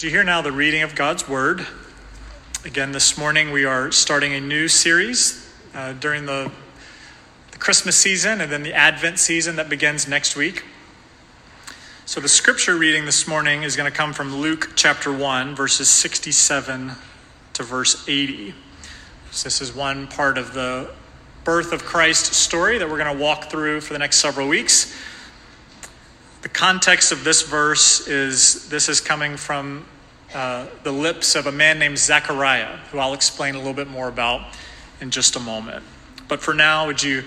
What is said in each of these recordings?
Do you hear now the reading of God's Word? Again, this morning we are starting a new series uh, during the, the Christmas season and then the Advent season that begins next week. So, the scripture reading this morning is going to come from Luke chapter 1, verses 67 to verse 80. So this is one part of the birth of Christ story that we're going to walk through for the next several weeks. The context of this verse is this is coming from uh, the lips of a man named Zechariah, who I'll explain a little bit more about in just a moment. But for now, would you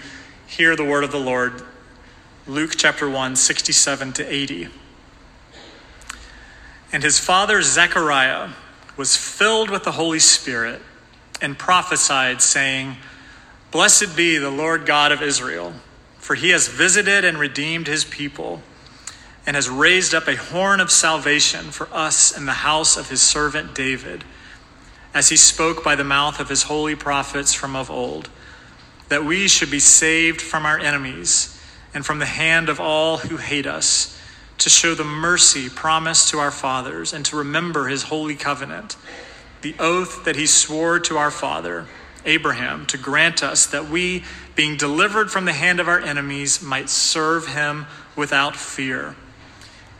hear the word of the Lord? Luke chapter 1, 67 to 80. And his father Zechariah was filled with the Holy Spirit and prophesied, saying, Blessed be the Lord God of Israel, for he has visited and redeemed his people and has raised up a horn of salvation for us in the house of his servant David, as he spoke by the mouth of his holy prophets from of old, that we should be saved from our enemies and from the hand of all who hate us, to show the mercy promised to our fathers and to remember his holy covenant, the oath that he swore to our father. Abraham to grant us that we, being delivered from the hand of our enemies, might serve him without fear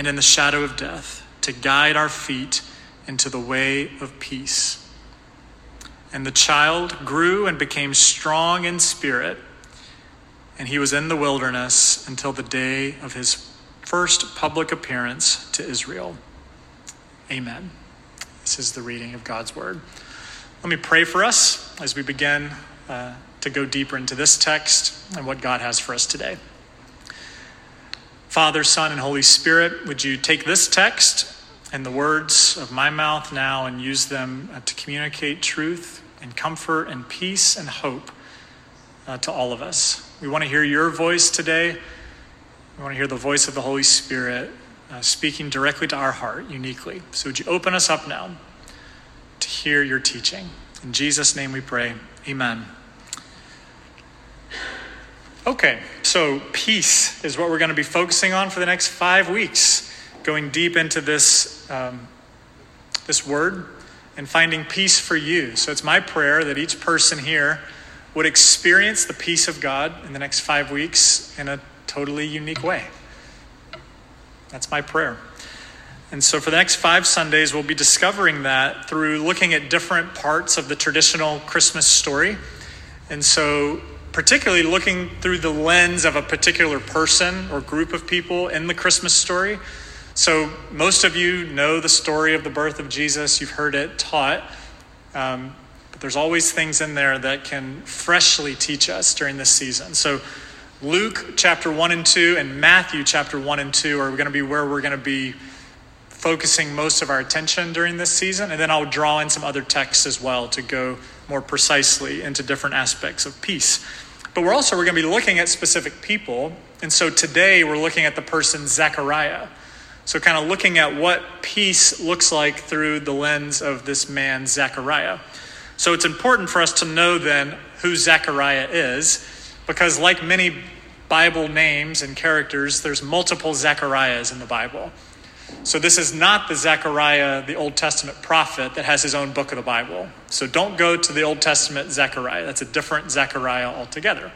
and in the shadow of death, to guide our feet into the way of peace. And the child grew and became strong in spirit, and he was in the wilderness until the day of his first public appearance to Israel. Amen. This is the reading of God's word. Let me pray for us as we begin uh, to go deeper into this text and what God has for us today. Father, Son, and Holy Spirit, would you take this text and the words of my mouth now and use them uh, to communicate truth and comfort and peace and hope uh, to all of us? We want to hear your voice today. We want to hear the voice of the Holy Spirit uh, speaking directly to our heart uniquely. So, would you open us up now to hear your teaching? In Jesus' name we pray. Amen. Okay, so peace is what we're going to be focusing on for the next five weeks, going deep into this, um, this word and finding peace for you. So it's my prayer that each person here would experience the peace of God in the next five weeks in a totally unique way. That's my prayer. And so, for the next five Sundays, we'll be discovering that through looking at different parts of the traditional Christmas story. And so, particularly looking through the lens of a particular person or group of people in the Christmas story. So, most of you know the story of the birth of Jesus, you've heard it taught. Um, but there's always things in there that can freshly teach us during this season. So, Luke chapter 1 and 2 and Matthew chapter 1 and 2 are going to be where we're going to be focusing most of our attention during this season. And then I'll draw in some other texts as well to go more precisely into different aspects of peace. But we're also we're going to be looking at specific people. And so today we're looking at the person Zechariah. So kind of looking at what peace looks like through the lens of this man Zechariah. So it's important for us to know then who Zechariah is because like many Bible names and characters, there's multiple Zechariahs in the Bible. So this is not the Zechariah, the Old Testament prophet that has his own book of the Bible. So don't go to the Old Testament Zechariah. That's a different Zechariah altogether.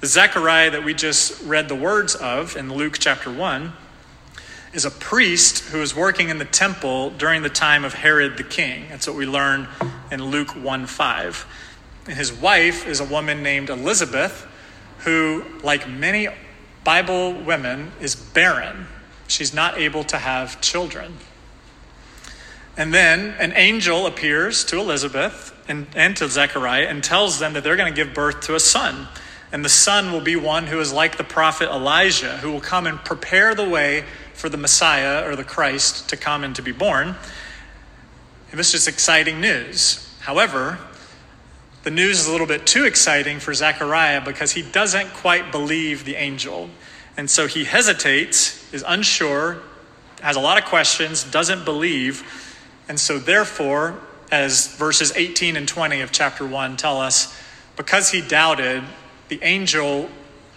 The Zechariah that we just read the words of in Luke chapter 1 is a priest who was working in the temple during the time of Herod the king. That's what we learn in Luke 1 5. And his wife is a woman named Elizabeth, who, like many Bible women, is barren She's not able to have children. And then an angel appears to Elizabeth and, and to Zechariah and tells them that they're going to give birth to a son. And the son will be one who is like the prophet Elijah, who will come and prepare the way for the Messiah or the Christ to come and to be born. And this is exciting news. However, the news is a little bit too exciting for Zechariah because he doesn't quite believe the angel. And so he hesitates, is unsure, has a lot of questions, doesn't believe. And so, therefore, as verses 18 and 20 of chapter 1 tell us, because he doubted, the angel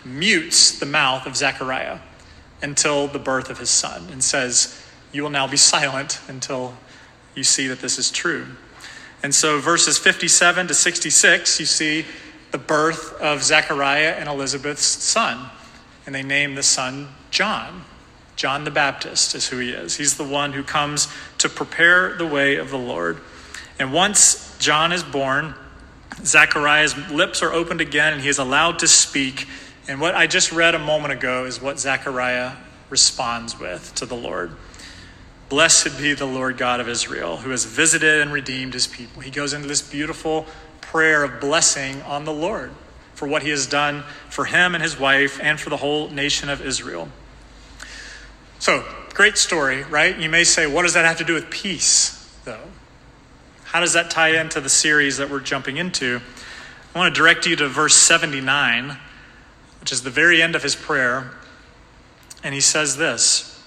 mutes the mouth of Zechariah until the birth of his son and says, You will now be silent until you see that this is true. And so, verses 57 to 66, you see the birth of Zechariah and Elizabeth's son. And they name the son John. John the Baptist is who he is. He's the one who comes to prepare the way of the Lord. And once John is born, Zechariah's lips are opened again and he is allowed to speak. And what I just read a moment ago is what Zechariah responds with to the Lord. Blessed be the Lord God of Israel, who has visited and redeemed his people. He goes into this beautiful prayer of blessing on the Lord for what he has done for him and his wife and for the whole nation of Israel. So, great story, right? You may say, what does that have to do with peace, though? How does that tie into the series that we're jumping into? I want to direct you to verse 79, which is the very end of his prayer. And he says this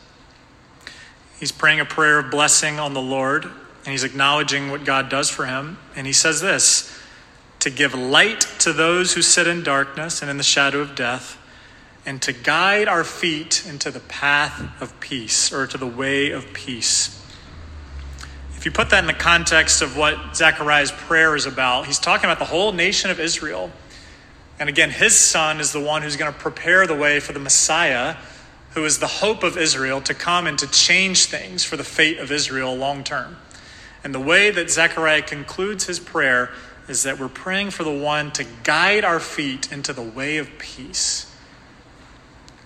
He's praying a prayer of blessing on the Lord, and he's acknowledging what God does for him. And he says this to give light to those who sit in darkness and in the shadow of death, and to guide our feet into the path of peace, or to the way of peace. If you put that in the context of what Zechariah's prayer is about, he's talking about the whole nation of Israel. And again, his son is the one who's going to prepare the way for the Messiah who is the hope of Israel, to come and to change things for the fate of Israel long term. And the way that Zechariah concludes his prayer is that we're praying for the one to guide our feet into the way of peace.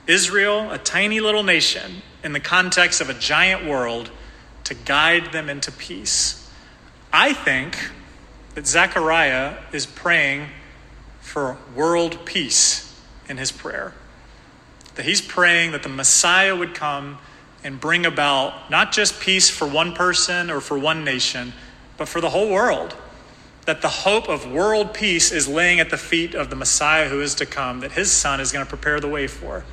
Israel, a tiny little nation, in the context of a giant world, to guide them into peace. I think that Zechariah is praying for world peace in his prayer that he's praying that the Messiah would come and bring about not just peace for one person or for one nation, but for the whole world. That the hope of world peace is laying at the feet of the Messiah who is to come, that his son is going to prepare the way for.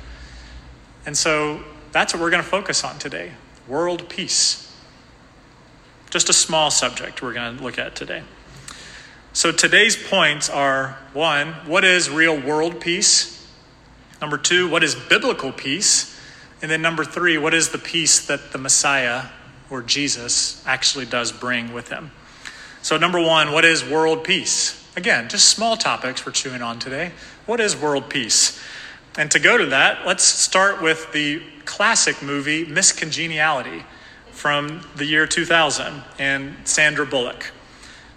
And so that's what we're going to focus on today world peace. Just a small subject we're going to look at today. So today's points are one, what is real world peace? Number two, what is biblical peace? And then number three, what is the peace that the Messiah or Jesus actually does bring with him? So, number one, what is world peace? Again, just small topics we're chewing on today. What is world peace? And to go to that, let's start with the classic movie Miss Congeniality from the year 2000 and Sandra Bullock.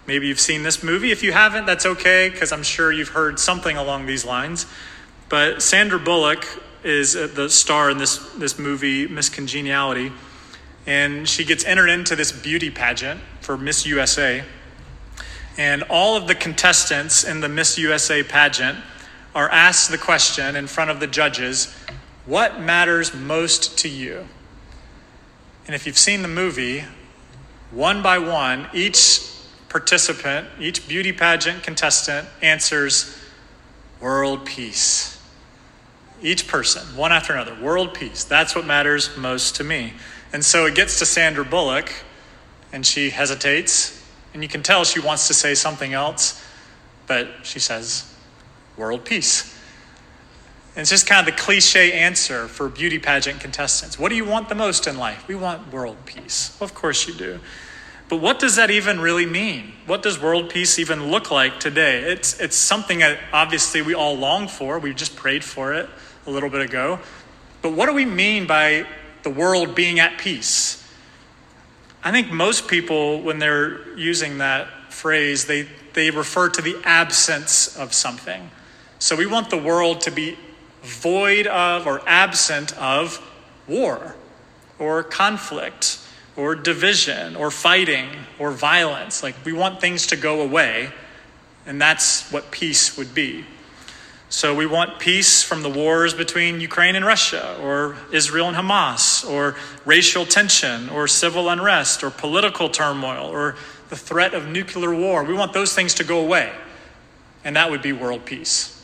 Maybe you've seen this movie. If you haven't, that's okay, because I'm sure you've heard something along these lines. But Sandra Bullock is uh, the star in this, this movie, Miss Congeniality, and she gets entered into this beauty pageant for Miss USA. And all of the contestants in the Miss USA pageant are asked the question in front of the judges what matters most to you? And if you've seen the movie, one by one, each participant, each beauty pageant contestant answers world peace. Each person, one after another, world peace. That's what matters most to me. And so it gets to Sandra Bullock, and she hesitates, and you can tell she wants to say something else, but she says, world peace. And it's just kind of the cliche answer for beauty pageant contestants. What do you want the most in life? We want world peace. Well, of course you do. But what does that even really mean? What does world peace even look like today? It's, it's something that obviously we all long for. We just prayed for it a little bit ago. But what do we mean by the world being at peace? I think most people, when they're using that phrase, they, they refer to the absence of something. So we want the world to be void of or absent of war or conflict or division or fighting or violence. Like we want things to go away, and that's what peace would be. So we want peace from the wars between Ukraine and Russia, or Israel and Hamas, or racial tension, or civil unrest, or political turmoil, or the threat of nuclear war. We want those things to go away. And that would be world peace.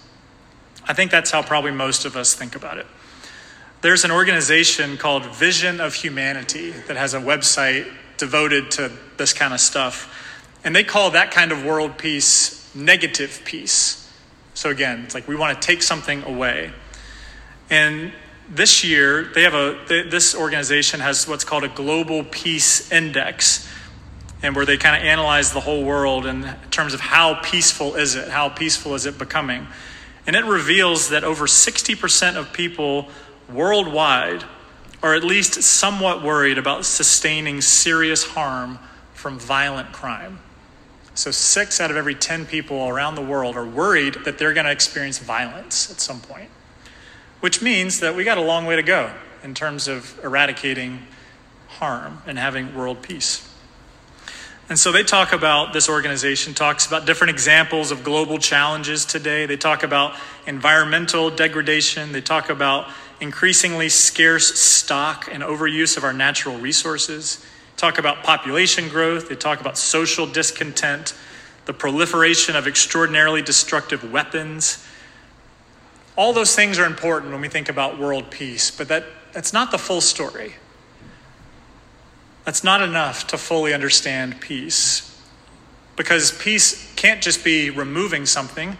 I think that's how probably most of us think about it. There's an organization called Vision of Humanity that has a website devoted to this kind of stuff. And they call that kind of world peace negative peace. So again, it's like we want to take something away. And this year, they have a this organization has what's called a global peace index, and where they kind of analyze the whole world in terms of how peaceful is it, how peaceful is it becoming, and it reveals that over 60% of people worldwide are at least somewhat worried about sustaining serious harm from violent crime. So, six out of every 10 people around the world are worried that they're going to experience violence at some point, which means that we got a long way to go in terms of eradicating harm and having world peace. And so they talk about, this organization talks about different examples of global challenges today. They talk about environmental degradation. They talk about increasingly scarce stock and overuse of our natural resources talk about population growth, they talk about social discontent, the proliferation of extraordinarily destructive weapons. All those things are important when we think about world peace, but that, that's not the full story. That's not enough to fully understand peace. Because peace can't just be removing something.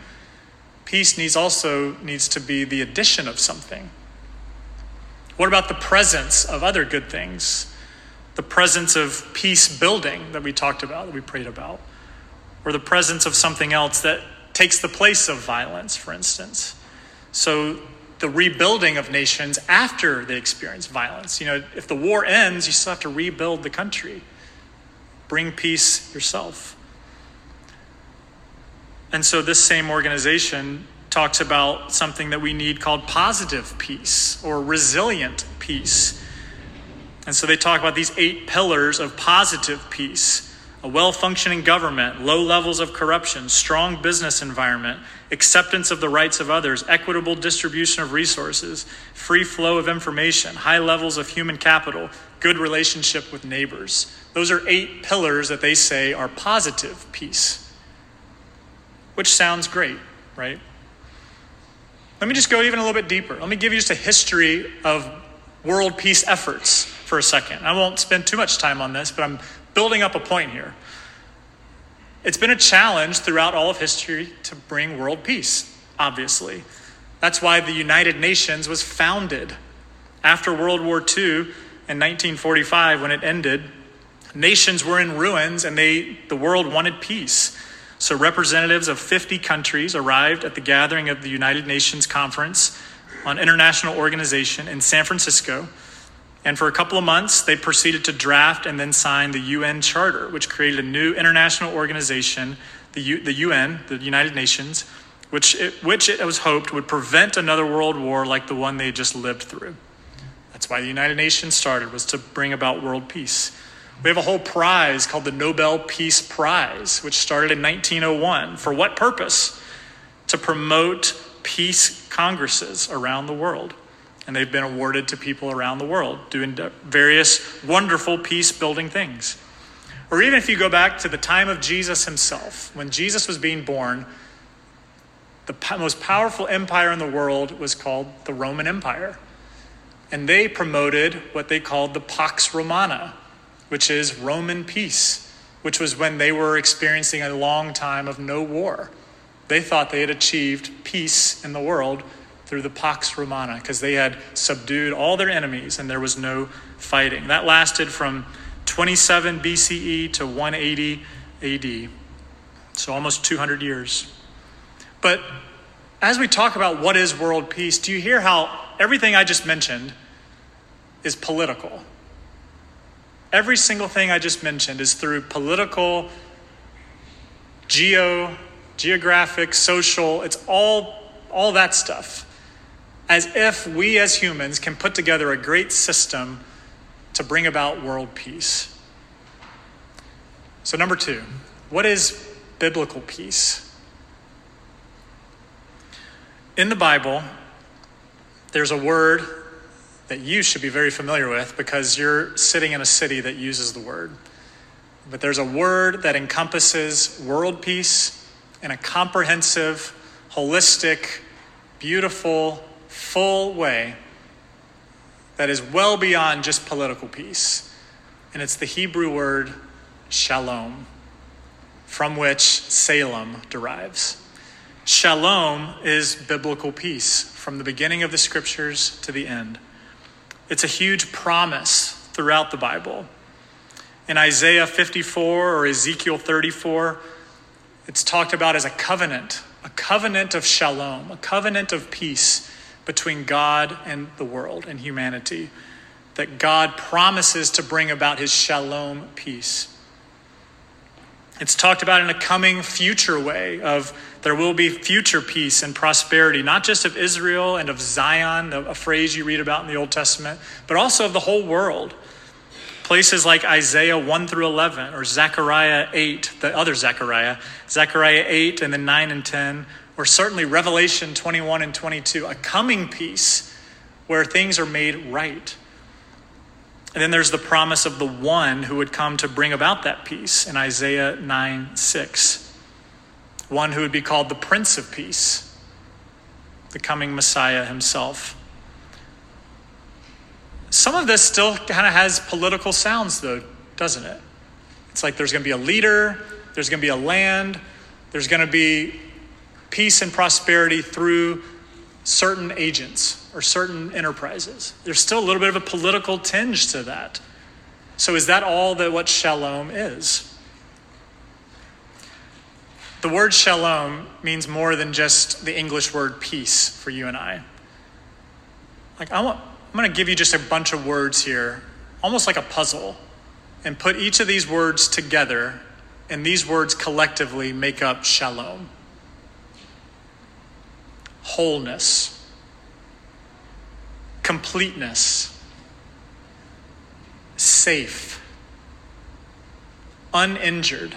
Peace needs also needs to be the addition of something. What about the presence of other good things? The presence of peace building that we talked about, that we prayed about, or the presence of something else that takes the place of violence, for instance. So, the rebuilding of nations after they experience violence. You know, if the war ends, you still have to rebuild the country, bring peace yourself. And so, this same organization talks about something that we need called positive peace or resilient peace and so they talk about these eight pillars of positive peace a well functioning government, low levels of corruption, strong business environment, acceptance of the rights of others, equitable distribution of resources, free flow of information, high levels of human capital, good relationship with neighbors. Those are eight pillars that they say are positive peace, which sounds great, right? Let me just go even a little bit deeper. Let me give you just a history of world peace efforts for a second. I won't spend too much time on this, but I'm building up a point here. It's been a challenge throughout all of history to bring world peace, obviously. That's why the United Nations was founded. After World War II in 1945, when it ended, nations were in ruins and they, the world wanted peace. So, representatives of 50 countries arrived at the gathering of the United Nations Conference on International Organization in San Francisco and for a couple of months, they proceeded to draft and then sign the UN Charter, which created a new international organization, the, U, the UN, the United Nations, which it, which it was hoped would prevent another world war like the one they just lived through. That's why the United Nations started, was to bring about world peace. We have a whole prize called the Nobel Peace Prize, which started in 1901. For what purpose? To promote peace congresses around the world and they've been awarded to people around the world doing various wonderful peace building things. Or even if you go back to the time of Jesus himself, when Jesus was being born, the most powerful empire in the world was called the Roman Empire. And they promoted what they called the Pax Romana, which is Roman peace, which was when they were experiencing a long time of no war. They thought they had achieved peace in the world through the Pax Romana because they had subdued all their enemies and there was no fighting. That lasted from 27 BCE to 180 AD, so almost 200 years. But as we talk about what is world peace, do you hear how everything I just mentioned is political? Every single thing I just mentioned is through political, geo, geographic, social, it's all all that stuff as if we as humans can put together a great system to bring about world peace. So, number two, what is biblical peace? In the Bible, there's a word that you should be very familiar with because you're sitting in a city that uses the word. But there's a word that encompasses world peace in a comprehensive, holistic, beautiful, full way that is well beyond just political peace. And it's the Hebrew word shalom, from which Salem derives. Shalom is biblical peace from the beginning of the scriptures to the end. It's a huge promise throughout the Bible. In Isaiah 54 or Ezekiel 34, it's talked about as a covenant, a covenant of shalom, a covenant of peace between God and the world and humanity. That God promises to bring about his shalom peace. It's talked about in a coming future way of there will be future peace and prosperity, not just of Israel and of Zion, a phrase you read about in the Old Testament, but also of the whole world. Places like Isaiah 1 through 11 or Zechariah 8, the other Zechariah, Zechariah 8 and then 9 and 10, or certainly Revelation 21 and 22, a coming peace where things are made right. And then there's the promise of the one who would come to bring about that peace in Isaiah 9 6. One who would be called the Prince of Peace, the coming Messiah himself. Some of this still kind of has political sounds, though, doesn't it? It's like there's going to be a leader, there's going to be a land, there's going to be peace and prosperity through certain agents or certain enterprises. There's still a little bit of a political tinge to that. So, is that all that what shalom is? The word shalom means more than just the English word peace for you and I. Like, I want, I'm going to give you just a bunch of words here, almost like a puzzle, and put each of these words together, and these words collectively make up shalom wholeness completeness, safe, uninjured.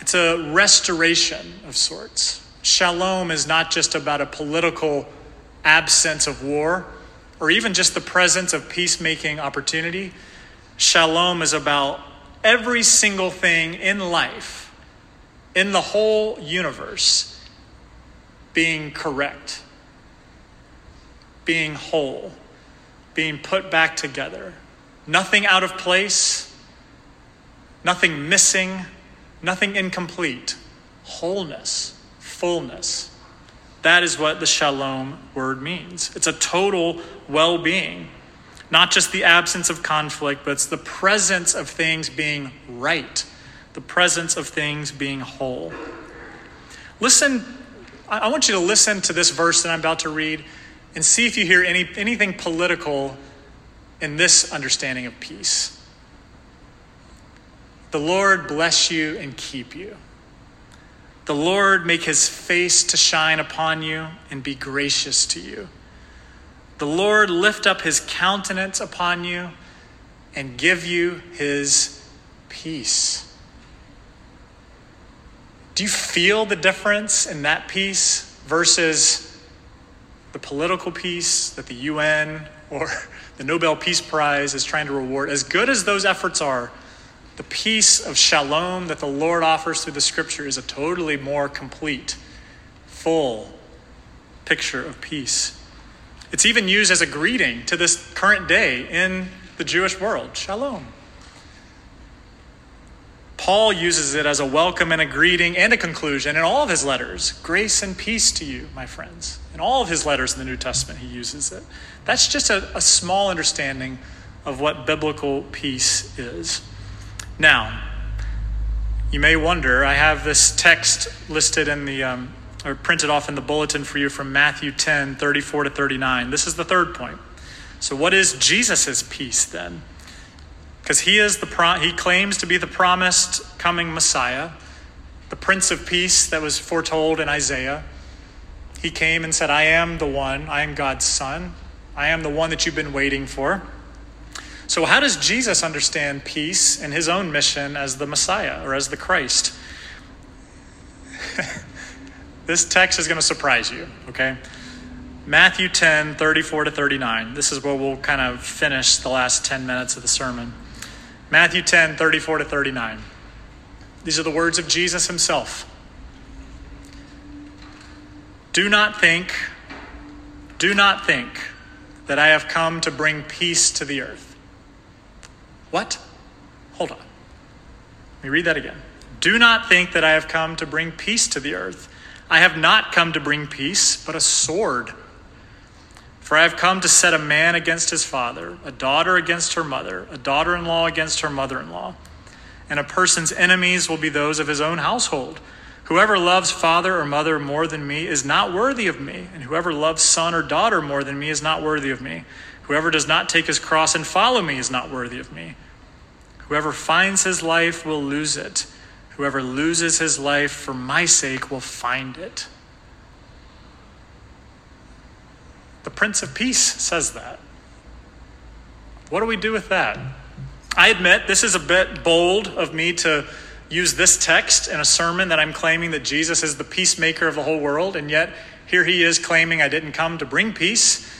It's a restoration of sorts. Shalom is not just about a political absence of war or even just the presence of peacemaking opportunity. Shalom is about every single thing in life, in the whole universe, being correct, being whole, being put back together. Nothing out of place, nothing missing, nothing incomplete. Wholeness, fullness. That is what the shalom word means. It's a total well being, not just the absence of conflict, but it's the presence of things being right, the presence of things being whole. Listen I want you to listen to this verse that I'm about to read and see if you hear any, anything political in this understanding of peace. The Lord bless you and keep you. The Lord make his face to shine upon you and be gracious to you. The Lord lift up his countenance upon you and give you his peace. Do you feel the difference in that peace versus the political peace that the UN or the Nobel Peace Prize is trying to reward? As good as those efforts are, the peace of shalom that the Lord offers through the scripture is a totally more complete, full picture of peace. It's even used as a greeting to this current day in the Jewish world shalom. Paul uses it as a welcome and a greeting and a conclusion in all of his letters. Grace and peace to you, my friends. In all of his letters in the New Testament, he uses it. That's just a, a small understanding of what biblical peace is. Now, you may wonder, I have this text listed in the, um, or printed off in the bulletin for you from Matthew 10, 34 to 39. This is the third point. So, what is Jesus' peace then? because he is the pro- he claims to be the promised coming Messiah, the Prince of Peace that was foretold in Isaiah. He came and said, "I am the one. I am God's son. I am the one that you've been waiting for." So, how does Jesus understand peace and his own mission as the Messiah or as the Christ? This text is going to surprise you, okay? Matthew 10, 34 to 39. This is where we'll kind of finish the last 10 minutes of the sermon. Matthew 10, 34 to 39. These are the words of Jesus himself. Do not think, do not think that I have come to bring peace to the earth. What? Hold on. Let me read that again. Do not think that I have come to bring peace to the earth. I have not come to bring peace, but a sword. For I have come to set a man against his father, a daughter against her mother, a daughter in law against her mother in law. And a person's enemies will be those of his own household. Whoever loves father or mother more than me is not worthy of me, and whoever loves son or daughter more than me is not worthy of me. Whoever does not take his cross and follow me is not worthy of me. Whoever finds his life will lose it. Whoever loses his life for my sake will find it. The Prince of Peace says that. What do we do with that? I admit this is a bit bold of me to use this text in a sermon that I'm claiming that Jesus is the peacemaker of the whole world, and yet here he is claiming I didn't come to bring peace.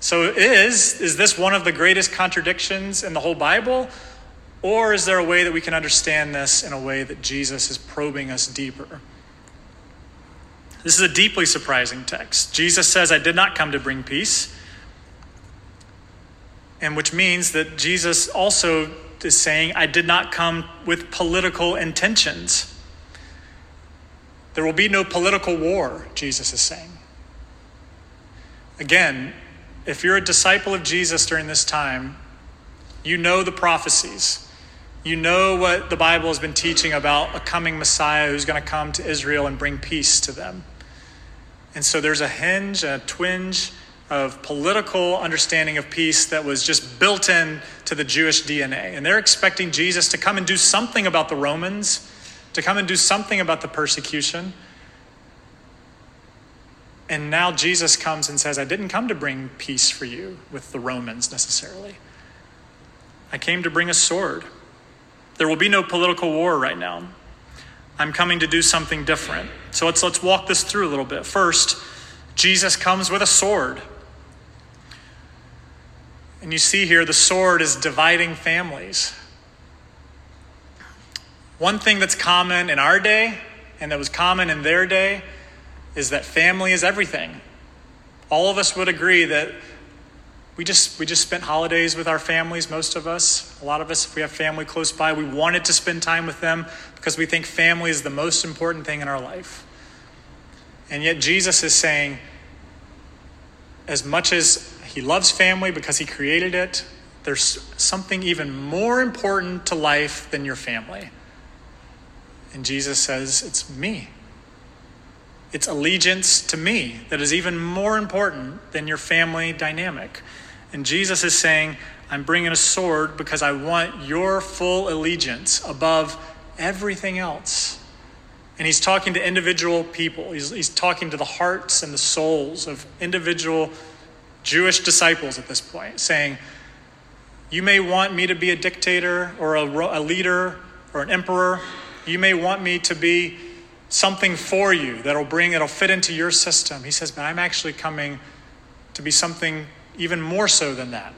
So is is this one of the greatest contradictions in the whole Bible? Or is there a way that we can understand this in a way that Jesus is probing us deeper? This is a deeply surprising text. Jesus says, I did not come to bring peace. And which means that Jesus also is saying, I did not come with political intentions. There will be no political war, Jesus is saying. Again, if you're a disciple of Jesus during this time, you know the prophecies. You know what the Bible has been teaching about a coming Messiah who's going to come to Israel and bring peace to them. And so there's a hinge, a twinge of political understanding of peace that was just built in to the Jewish DNA. And they're expecting Jesus to come and do something about the Romans, to come and do something about the persecution. And now Jesus comes and says, I didn't come to bring peace for you with the Romans necessarily. I came to bring a sword. There will be no political war right now. I'm coming to do something different. So let's, let's walk this through a little bit. First, Jesus comes with a sword. And you see here, the sword is dividing families. One thing that's common in our day and that was common in their day is that family is everything. All of us would agree that we just we just spent holidays with our families most of us. A lot of us if we have family close by we wanted to spend time with them because we think family is the most important thing in our life. And yet jesus is saying as much as he loves family because he created it there's something even more important to life than your family. And jesus says it's me it's allegiance to me that is even more important than your family dynamic and Jesus is saying, I'm bringing a sword because I want your full allegiance above everything else. And he's talking to individual people, he's, he's talking to the hearts and the souls of individual Jewish disciples at this point, saying, You may want me to be a dictator or a, a leader or an emperor. You may want me to be something for you that'll bring, it'll fit into your system. He says, But I'm actually coming to be something even more so than that.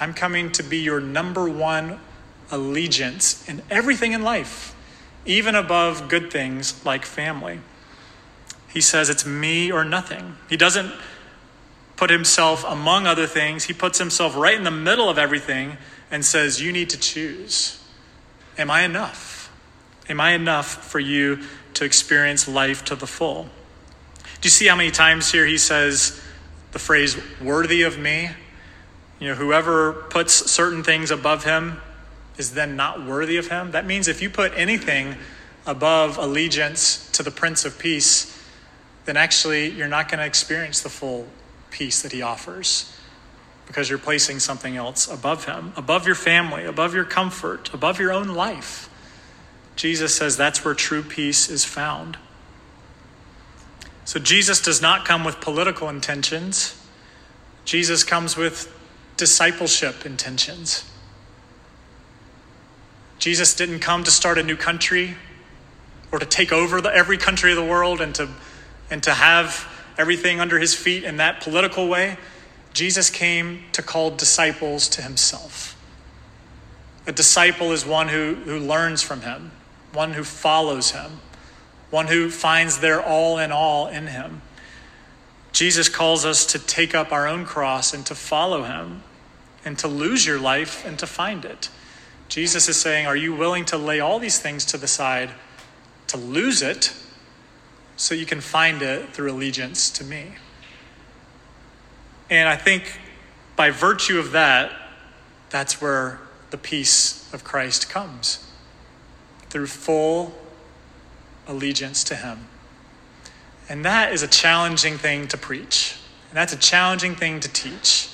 I'm coming to be your number one allegiance in everything in life, even above good things like family. He says it's me or nothing. He doesn't put himself among other things, he puts himself right in the middle of everything and says, You need to choose. Am I enough? Am I enough for you to experience life to the full? Do you see how many times here he says, the phrase worthy of me. You know, whoever puts certain things above him is then not worthy of him. That means if you put anything above allegiance to the Prince of Peace, then actually you're not going to experience the full peace that he offers because you're placing something else above him, above your family, above your comfort, above your own life. Jesus says that's where true peace is found. So Jesus does not come with political intentions, Jesus comes with discipleship intentions. Jesus didn't come to start a new country or to take over the, every country of the world and to, and to have everything under his feet in that political way, Jesus came to call disciples to himself. A disciple is one who, who learns from him, one who follows him, one who finds their all in all in him. Jesus calls us to take up our own cross and to follow him and to lose your life and to find it. Jesus is saying, Are you willing to lay all these things to the side to lose it so you can find it through allegiance to me? And I think by virtue of that, that's where the peace of Christ comes through full allegiance to Him. And that is a challenging thing to preach. And that's a challenging thing to teach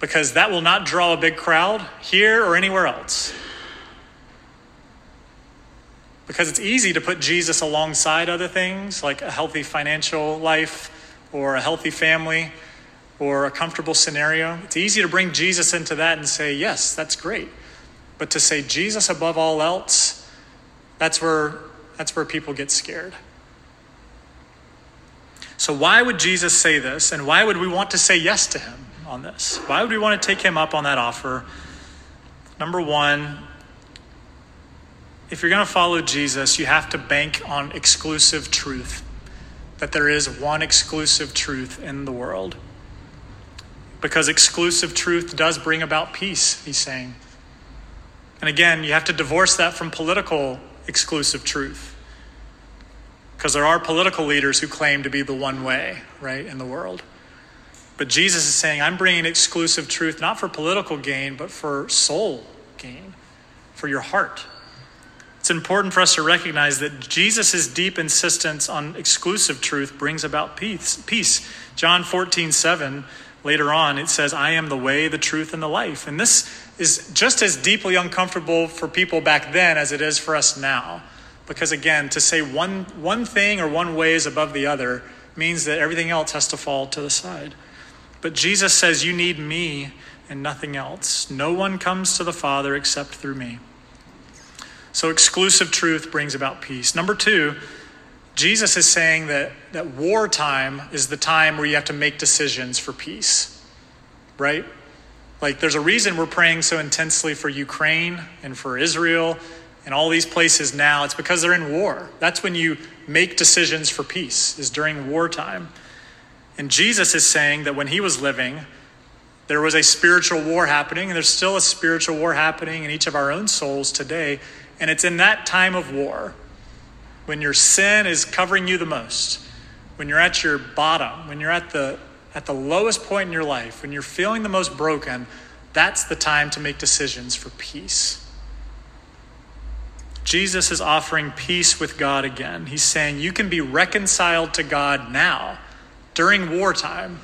because that will not draw a big crowd here or anywhere else. Because it's easy to put Jesus alongside other things like a healthy financial life or a healthy family or a comfortable scenario. It's easy to bring Jesus into that and say, yes, that's great. But to say Jesus above all else, that's where, that's where people get scared. So, why would Jesus say this? And why would we want to say yes to him on this? Why would we want to take him up on that offer? Number one, if you're going to follow Jesus, you have to bank on exclusive truth, that there is one exclusive truth in the world. Because exclusive truth does bring about peace, he's saying. And again, you have to divorce that from political exclusive truth. Because there are political leaders who claim to be the one way, right, in the world. But Jesus is saying, I'm bringing exclusive truth not for political gain, but for soul gain, for your heart. It's important for us to recognize that Jesus' deep insistence on exclusive truth brings about peace. peace. John 14, 7, later on, it says, I am the way, the truth, and the life. And this is just as deeply uncomfortable for people back then as it is for us now. Because again, to say one, one thing or one way is above the other means that everything else has to fall to the side. But Jesus says, You need me and nothing else. No one comes to the Father except through me. So exclusive truth brings about peace. Number two, Jesus is saying that, that wartime is the time where you have to make decisions for peace, right? Like, there's a reason we're praying so intensely for Ukraine and for Israel and all these places now, it's because they're in war. That's when you make decisions for peace, is during wartime. And Jesus is saying that when he was living, there was a spiritual war happening, and there's still a spiritual war happening in each of our own souls today. And it's in that time of war, when your sin is covering you the most, when you're at your bottom, when you're at the, at the lowest point in your life, when you're feeling the most broken, that's the time to make decisions for peace. Jesus is offering peace with God again. He's saying you can be reconciled to God now during wartime.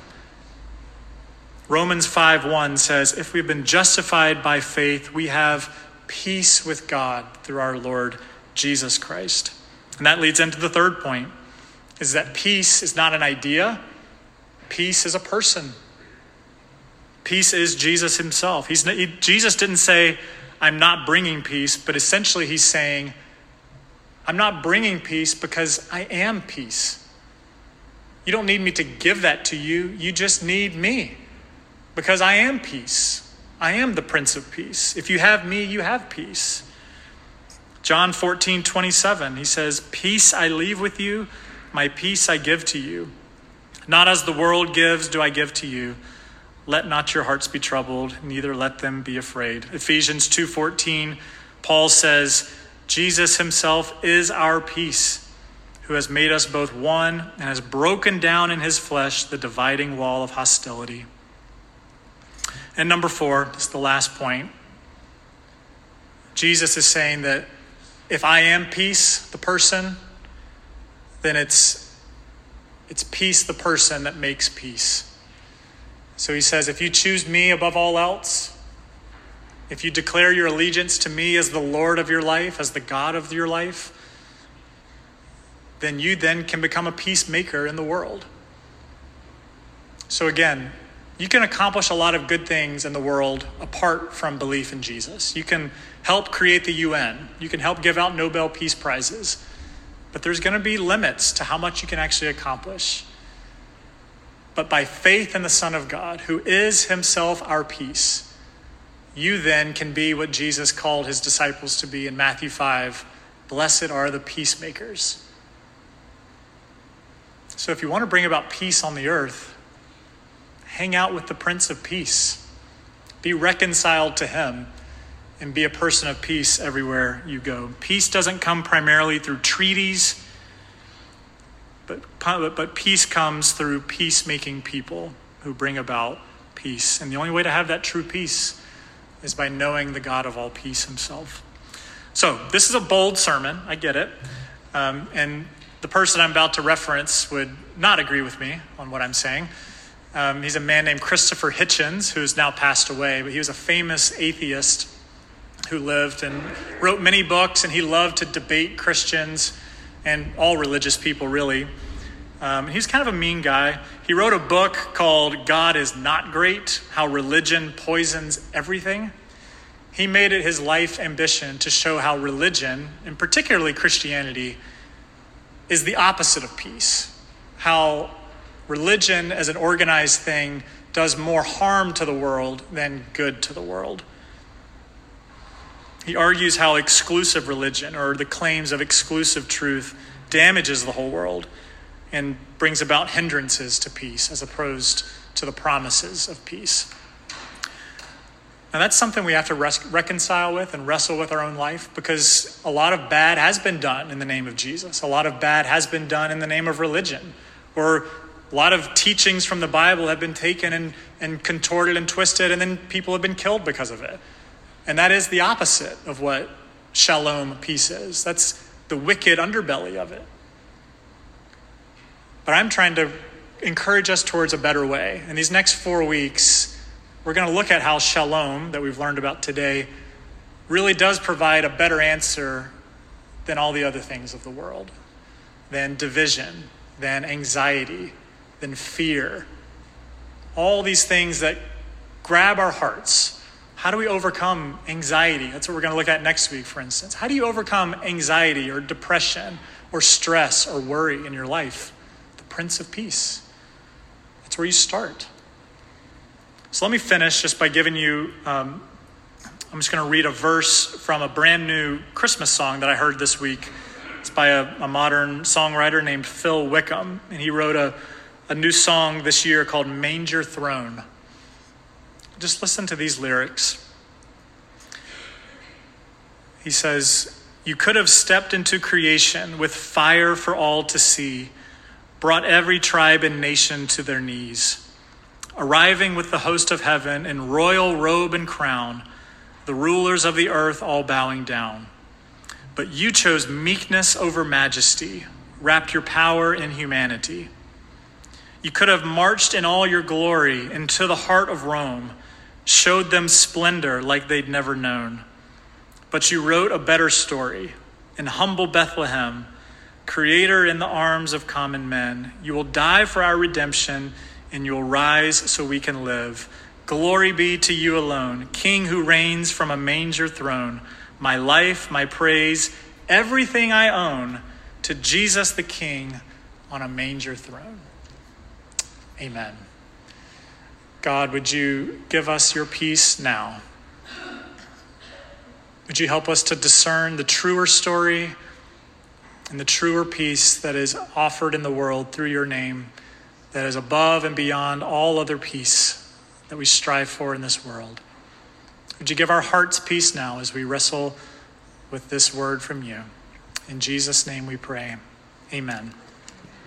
Romans 5:1 says, "If we've been justified by faith, we have peace with God through our Lord Jesus Christ." And that leads into the third point is that peace is not an idea, peace is a person. Peace is Jesus himself. He's, he, Jesus didn't say, I'm not bringing peace, but essentially he's saying, I'm not bringing peace because I am peace. You don't need me to give that to you, you just need me because I am peace. I am the Prince of Peace. If you have me, you have peace. John 14, 27, he says, Peace I leave with you, my peace I give to you. Not as the world gives, do I give to you. Let not your hearts be troubled, neither let them be afraid. Ephesians 2:14, Paul says, Jesus himself is our peace, who has made us both one and has broken down in his flesh the dividing wall of hostility. And number 4, this is the last point. Jesus is saying that if I am peace, the person, then it's it's peace the person that makes peace. So he says, If you choose me above all else, if you declare your allegiance to me as the Lord of your life, as the God of your life, then you then can become a peacemaker in the world. So again, you can accomplish a lot of good things in the world apart from belief in Jesus. You can help create the UN. You can help give out Nobel Peace Prizes. But there's going to be limits to how much you can actually accomplish. But by faith in the Son of God, who is himself our peace, you then can be what Jesus called his disciples to be in Matthew 5 Blessed are the peacemakers. So if you want to bring about peace on the earth, hang out with the Prince of Peace, be reconciled to him and be a person of peace everywhere you go. Peace doesn't come primarily through treaties, but, but peace comes through peacemaking people who bring about peace. And the only way to have that true peace is by knowing the God of all peace himself. So, this is a bold sermon, I get it. Um, and the person I'm about to reference would not agree with me on what I'm saying. Um, he's a man named Christopher Hitchens, who has now passed away, but he was a famous atheist who lived and wrote many books, and he loved to debate Christians and all religious people, really. Um, he's kind of a mean guy. He wrote a book called God is Not Great How Religion Poisons Everything. He made it his life ambition to show how religion, and particularly Christianity, is the opposite of peace. How religion, as an organized thing, does more harm to the world than good to the world. He argues how exclusive religion or the claims of exclusive truth damages the whole world and brings about hindrances to peace as opposed to the promises of peace. Now, that's something we have to res- reconcile with and wrestle with our own life because a lot of bad has been done in the name of Jesus. A lot of bad has been done in the name of religion. Or a lot of teachings from the Bible have been taken and, and contorted and twisted, and then people have been killed because of it. And that is the opposite of what shalom peace is. That's the wicked underbelly of it. But I'm trying to encourage us towards a better way. In these next four weeks, we're going to look at how shalom, that we've learned about today, really does provide a better answer than all the other things of the world, than division, than anxiety, than fear. All these things that grab our hearts how do we overcome anxiety? That's what we're going to look at next week, for instance. How do you overcome anxiety or depression or stress or worry in your life? The Prince of Peace. That's where you start. So let me finish just by giving you, um, I'm just going to read a verse from a brand new Christmas song that I heard this week. It's by a, a modern songwriter named Phil Wickham, and he wrote a, a new song this year called Manger Throne. Just listen to these lyrics. He says, You could have stepped into creation with fire for all to see, brought every tribe and nation to their knees. Arriving with the host of heaven in royal robe and crown, the rulers of the earth all bowing down. But you chose meekness over majesty, wrapped your power in humanity. You could have marched in all your glory into the heart of Rome showed them splendor like they'd never known. But you wrote a better story in humble Bethlehem, creator in the arms of common men. You will die for our redemption, and you will rise so we can live. Glory be to you alone, King who reigns from a manger throne. My life, my praise, everything I own to Jesus the King on a manger throne. Amen. God, would you give us your peace now? Would you help us to discern the truer story and the truer peace that is offered in the world through your name, that is above and beyond all other peace that we strive for in this world? Would you give our hearts peace now as we wrestle with this word from you? In Jesus' name we pray. Amen.